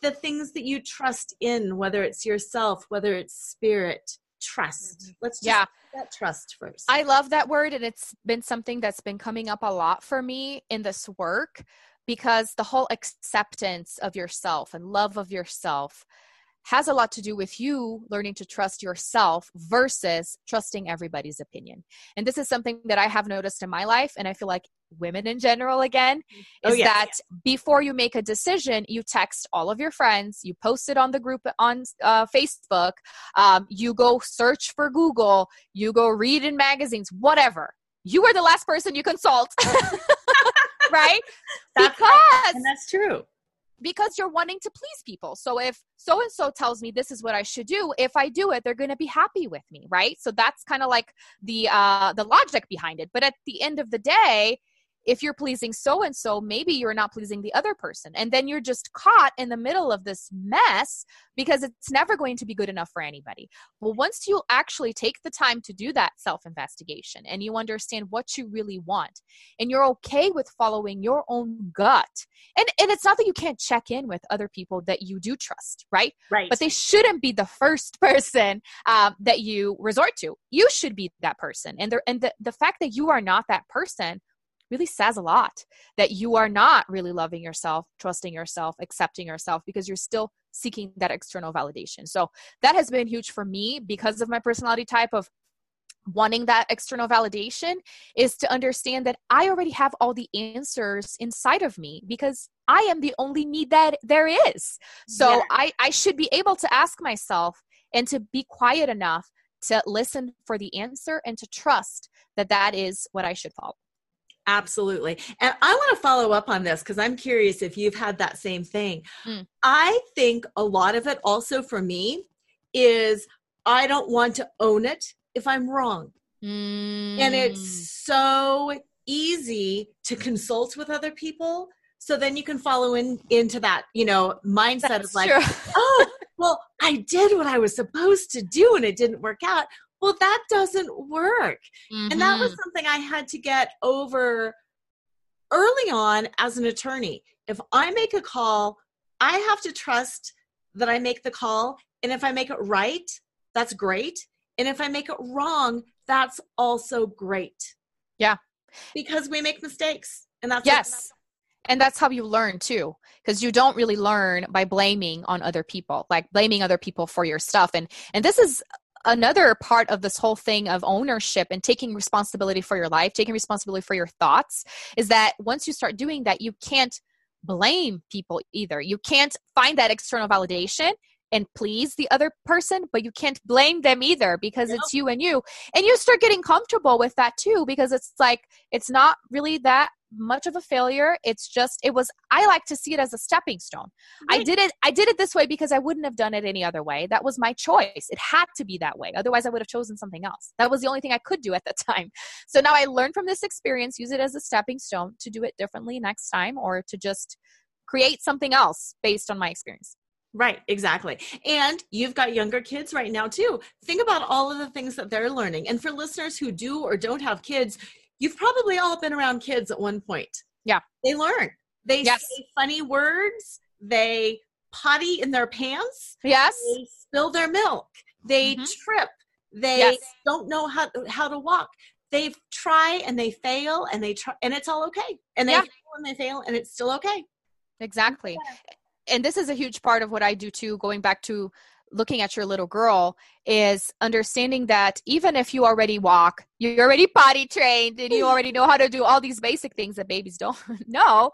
the things that you trust in, whether it's yourself, whether it's spirit, trust. Mm-hmm. Let's just yeah. that trust first. I love that word, and it's been something that's been coming up a lot for me in this work because the whole acceptance of yourself and love of yourself has a lot to do with you learning to trust yourself versus trusting everybody's opinion. And this is something that I have noticed in my life, and I feel like women in general again oh, is oh, yes, that yes. before you make a decision you text all of your friends you post it on the group on uh, facebook um, you go search for google you go read in magazines whatever you are the last person you consult right that's because and that's true because you're wanting to please people. So if so and so tells me this is what I should do, if I do it, they're going to be happy with me, right? So that's kind of like the uh the logic behind it. But at the end of the day, if you're pleasing so and so, maybe you're not pleasing the other person. And then you're just caught in the middle of this mess because it's never going to be good enough for anybody. Well, once you actually take the time to do that self investigation and you understand what you really want and you're okay with following your own gut, and, and it's not that you can't check in with other people that you do trust, right? Right. But they shouldn't be the first person um, that you resort to. You should be that person. And, there, and the, the fact that you are not that person really says a lot that you are not really loving yourself, trusting yourself, accepting yourself because you're still seeking that external validation. So that has been huge for me because of my personality type of wanting that external validation is to understand that I already have all the answers inside of me because I am the only me that there is. So yeah. I, I should be able to ask myself and to be quiet enough to listen for the answer and to trust that that is what I should follow. Absolutely. And I want to follow up on this because I'm curious if you've had that same thing. Mm. I think a lot of it also for me is I don't want to own it if I'm wrong. Mm. And it's mm. so easy to consult with other people. So then you can follow in into that, you know, mindset That's of like, oh, well, I did what I was supposed to do and it didn't work out well that doesn't work. Mm-hmm. and that was mm-hmm. something i had to get over early on as an attorney. If i make a call i have to trust that i make the call and if i make it right that's great. And if i make it wrong that's also great. Yeah. Because we make mistakes and that's yes. And that's how you learn too because you don't really learn by blaming on other people like blaming other people for your stuff. And and this is another part of this whole thing of ownership and taking responsibility for your life, taking responsibility for your thoughts, is that once you start doing that, you can't blame people either. You can't find that external validation and please the other person, but you can't blame them either because it's you and you. And you start getting comfortable with that too because it's like it's not really that much of a failure it's just it was i like to see it as a stepping stone right. i did it i did it this way because i wouldn't have done it any other way that was my choice it had to be that way otherwise i would have chosen something else that was the only thing i could do at that time so now i learned from this experience use it as a stepping stone to do it differently next time or to just create something else based on my experience Right, exactly. And you've got younger kids right now too. Think about all of the things that they're learning. And for listeners who do or don't have kids, you've probably all been around kids at one point. Yeah. They learn. They yes. say funny words. They potty in their pants. Yes. They spill their milk. They mm-hmm. trip. They yes. don't know how how to walk. They try and they fail and they try and it's all okay. And they yeah. fail and they fail and it's still okay. Exactly. And this is a huge part of what I do too, going back to looking at your little girl is understanding that even if you already walk, you're already potty trained, and you already know how to do all these basic things that babies don't know,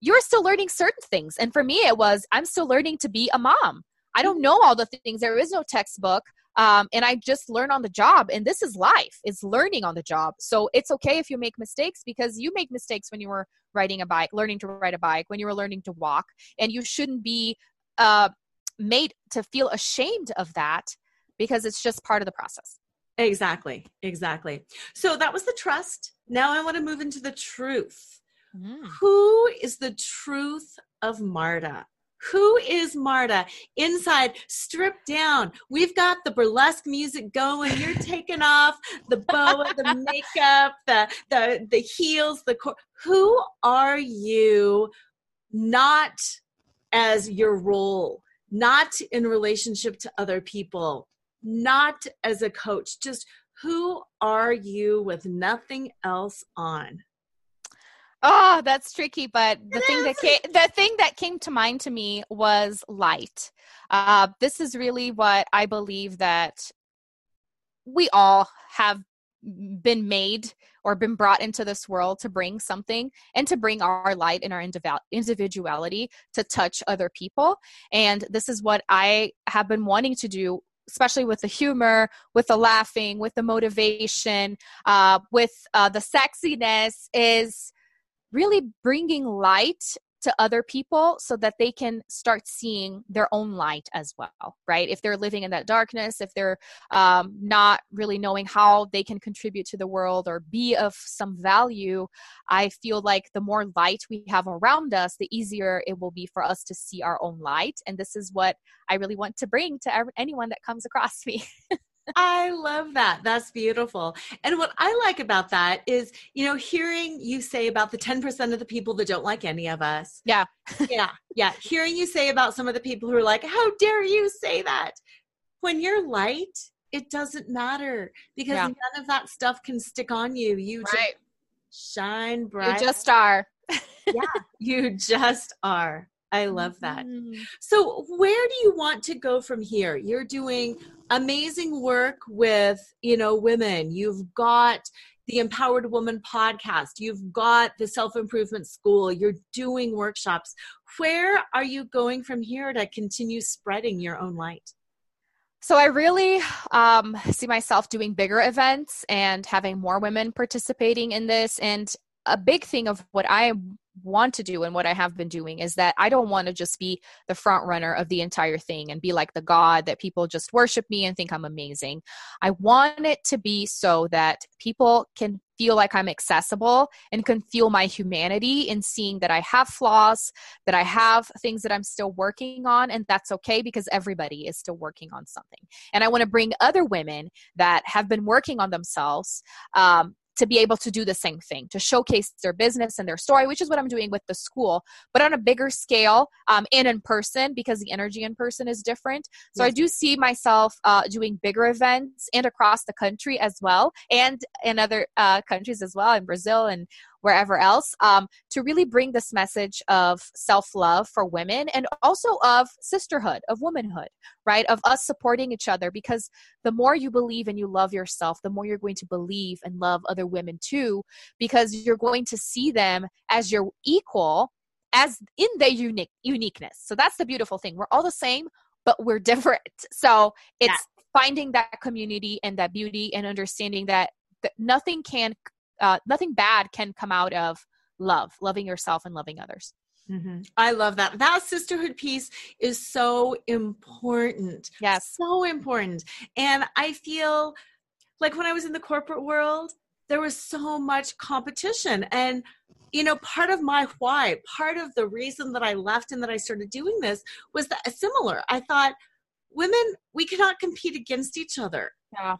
you're still learning certain things. And for me, it was I'm still learning to be a mom. I don't know all the things. There is no textbook. Um, and I just learn on the job. And this is life, it's learning on the job. So it's okay if you make mistakes because you make mistakes when you were riding a bike, learning to ride a bike, when you were learning to walk. And you shouldn't be uh, made to feel ashamed of that because it's just part of the process. Exactly. Exactly. So that was the trust. Now I want to move into the truth. Mm. Who is the truth of Marta? Who is Marta? Inside, stripped down. We've got the burlesque music going. You're taking off the boa, the makeup, the the the heels, the cor- Who are you? Not as your role not in relationship to other people, not as a coach, just who are you with nothing else on? Oh, that's tricky. But the it thing is. that came, the thing that came to mind to me was light. Uh, this is really what I believe that we all have been made or been brought into this world to bring something and to bring our light and our individuality to touch other people. And this is what I have been wanting to do especially with the humor, with the laughing, with the motivation, uh, with uh, the sexiness, is really bringing light to other people so that they can start seeing their own light as well right? If they're living in that darkness if they're um, not really knowing how they can contribute to the world or be of some value i feel like the more light we have around us the easier it will be for us to see our own light. And this is what i really want to bring to anyone that comes across me I love that. That's beautiful. And what I like about that is, you know, hearing you say about the 10% of the people that don't like any of us. Yeah. yeah. Yeah. Hearing you say about some of the people who are like, how dare you say that? When you're light, it doesn't matter because yeah. none of that stuff can stick on you. You right. just shine bright. You just are. yeah. You just are. I love that. Mm-hmm. So, where do you want to go from here? You're doing amazing work with, you know, women. You've got the Empowered Woman podcast. You've got the Self Improvement School. You're doing workshops. Where are you going from here to continue spreading your own light? So I really um, see myself doing bigger events and having more women participating in this. And a big thing of what I want to do and what I have been doing is that I don't want to just be the front runner of the entire thing and be like the God that people just worship me and think I'm amazing. I want it to be so that people can feel like I'm accessible and can feel my humanity in seeing that I have flaws, that I have things that I'm still working on, and that's okay because everybody is still working on something. And I want to bring other women that have been working on themselves um, to be able to do the same thing, to showcase their business and their story, which is what I'm doing with the school, but on a bigger scale um, and in person because the energy in person is different. So yes. I do see myself uh, doing bigger events and across the country as well, and in other uh, countries as well, in Brazil and wherever else um, to really bring this message of self love for women and also of sisterhood, of womanhood, right? Of us supporting each other because the more you believe and you love yourself, the more you're going to believe and love other women too, because you're going to see them as your equal as in their unique uniqueness. So that's the beautiful thing. We're all the same, but we're different. So it's yeah. finding that community and that beauty and understanding that, that nothing can, uh, nothing bad can come out of love, loving yourself and loving others. Mm-hmm. I love that. That sisterhood piece is so important. Yes. So important. And I feel like when I was in the corporate world, there was so much competition. And, you know, part of my why, part of the reason that I left and that I started doing this was that similar. I thought, women, we cannot compete against each other. Yeah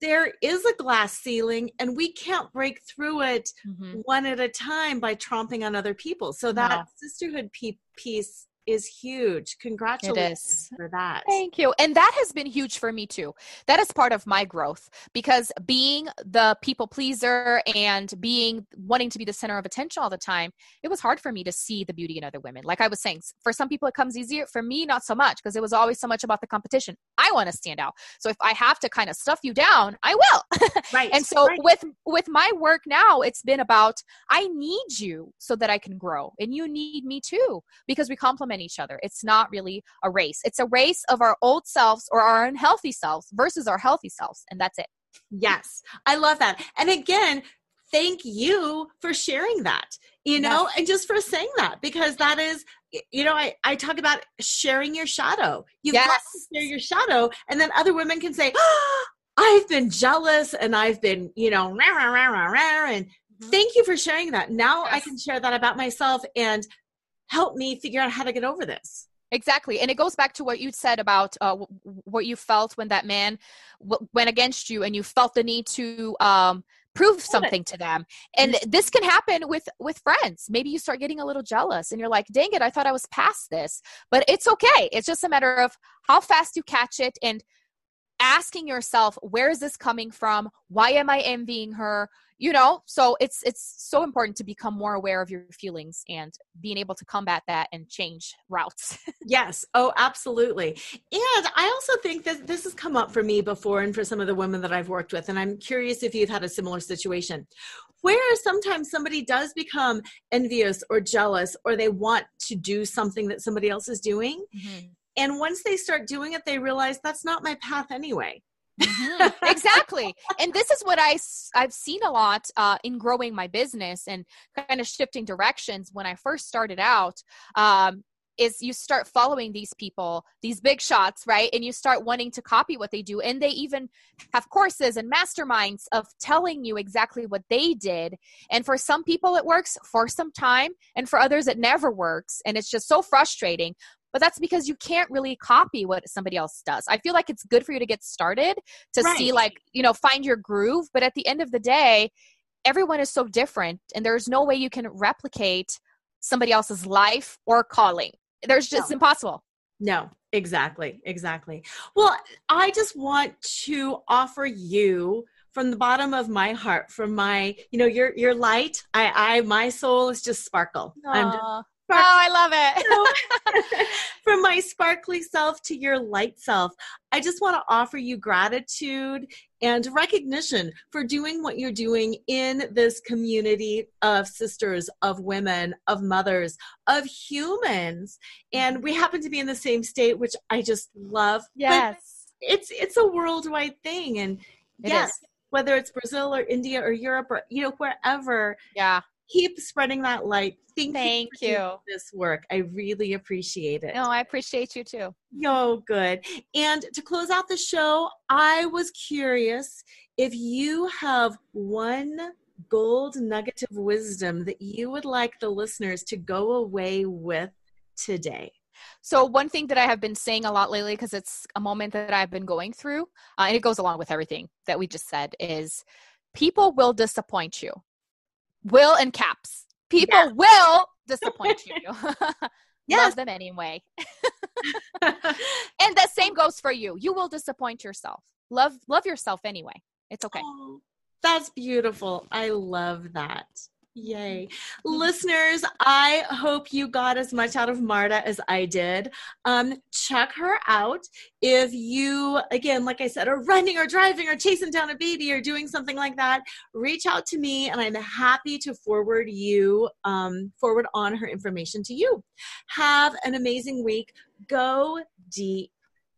there is a glass ceiling and we can't break through it mm-hmm. one at a time by tromping on other people so that no. sisterhood piece is huge. Congratulations for that. Thank you. And that has been huge for me too. That is part of my growth because being the people pleaser and being wanting to be the center of attention all the time, it was hard for me to see the beauty in other women. Like I was saying, for some people it comes easier. For me, not so much because it was always so much about the competition. I want to stand out. So if I have to kind of stuff you down, I will. Right. and so right. with with my work now, it's been about I need you so that I can grow. And you need me too because we complement each other. It's not really a race. It's a race of our old selves or our unhealthy selves versus our healthy selves. And that's it. Yes. I love that. And again, thank you for sharing that you know yes. and just for saying that because that is you know i i talk about sharing your shadow you've yes. got to share your shadow and then other women can say oh, i've been jealous and i've been you know rah, rah, rah, rah, rah, and mm-hmm. thank you for sharing that now yes. i can share that about myself and help me figure out how to get over this. Exactly. And it goes back to what you said about uh, what you felt when that man w- went against you and you felt the need to um, prove something to them. And this can happen with with friends. Maybe you start getting a little jealous and you're like dang it i thought i was past this. But it's okay. It's just a matter of how fast you catch it and asking yourself where is this coming from? Why am i envying her you know so it's it's so important to become more aware of your feelings and being able to combat that and change routes. Yes. Oh absolutely. And i also think that this has come up for me before and for some of the women that i've worked with and i'm curious if you've had a similar situation where sometimes somebody does become envious or jealous or they want to do something that somebody else is doing mm-hmm. and once they start doing it they realize that's not my path anyway mm-hmm. exactly and this is what i i've seen a lot uh, in growing my business and kind of shifting directions when i first started out um, is you start following these people, these big shots, right? And you start wanting to copy what they do. And they even have courses and masterminds of telling you exactly what they did. And for some people, it works for some time. And for others, it never works. And it's just so frustrating but that's because you can't really copy what somebody else does. I feel like it's good for you to get started to right. see like, you know, find your groove, but at the end of the day, everyone is so different and there's no way you can replicate somebody else's life or calling. There's just no. impossible. No, exactly. Exactly. Well, I just want to offer you from the bottom of my heart from my you know your your light i i my soul is just sparkle Aww. i'm just Spark- oh, I love it. From my sparkly self to your light self, I just want to offer you gratitude and recognition for doing what you're doing in this community of sisters, of women, of mothers, of humans. And we happen to be in the same state, which I just love. Yes. But it's it's a worldwide thing. And it yes, is. whether it's Brazil or India or Europe or you know, wherever. Yeah keep spreading that light. Thank, Thank you, you. this work. I really appreciate it. No, I appreciate you too. Yo, good. And to close out the show, I was curious if you have one gold nugget of wisdom that you would like the listeners to go away with today. So, one thing that I have been saying a lot lately, because it's a moment that I've been going through, uh, and it goes along with everything that we just said, is people will disappoint you will and caps. People yeah. will disappoint you. yeah. Love them anyway. and the same goes for you. You will disappoint yourself. Love love yourself anyway. It's okay. Oh, that's beautiful. I love that. Yay. Listeners, I hope you got as much out of Marta as I did. Um, check her out. If you, again, like I said, are running or driving or chasing down a baby or doing something like that, reach out to me and I'm happy to forward you, um, forward on her information to you. Have an amazing week. Go deep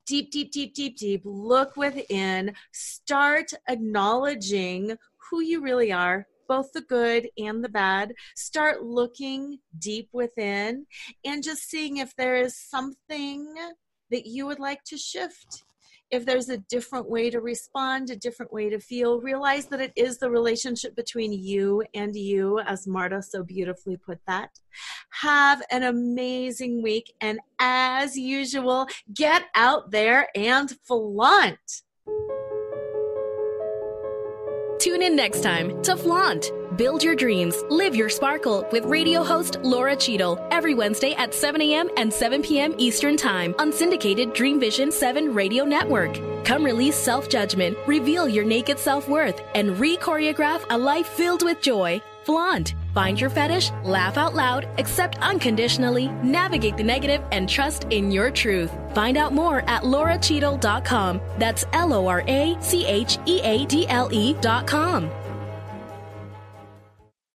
deep, deep, deep, deep, deep. Look within. Start acknowledging who you really are, both the good and the bad. Start looking deep within and just seeing if there is something that you would like to shift if there's a different way to respond, a different way to feel, realize that it is the relationship between you and you, as Marta so beautifully put that. Have an amazing week. And as usual, get out there and flaunt. In next time to Flaunt. Build your dreams, live your sparkle with radio host Lora Cheadle every Wednesday at 7 a.m. and 7 p.m. Eastern Time on syndicated Dream Vision 7 radio network. Come release self judgment, reveal your naked self worth, and re choreograph a life filled with joy. Flaunt. Find your fetish, laugh out loud, accept unconditionally, navigate the negative, and trust in your truth. Find out more at loracheadle.com. That's L O R A C H E A D L E.com.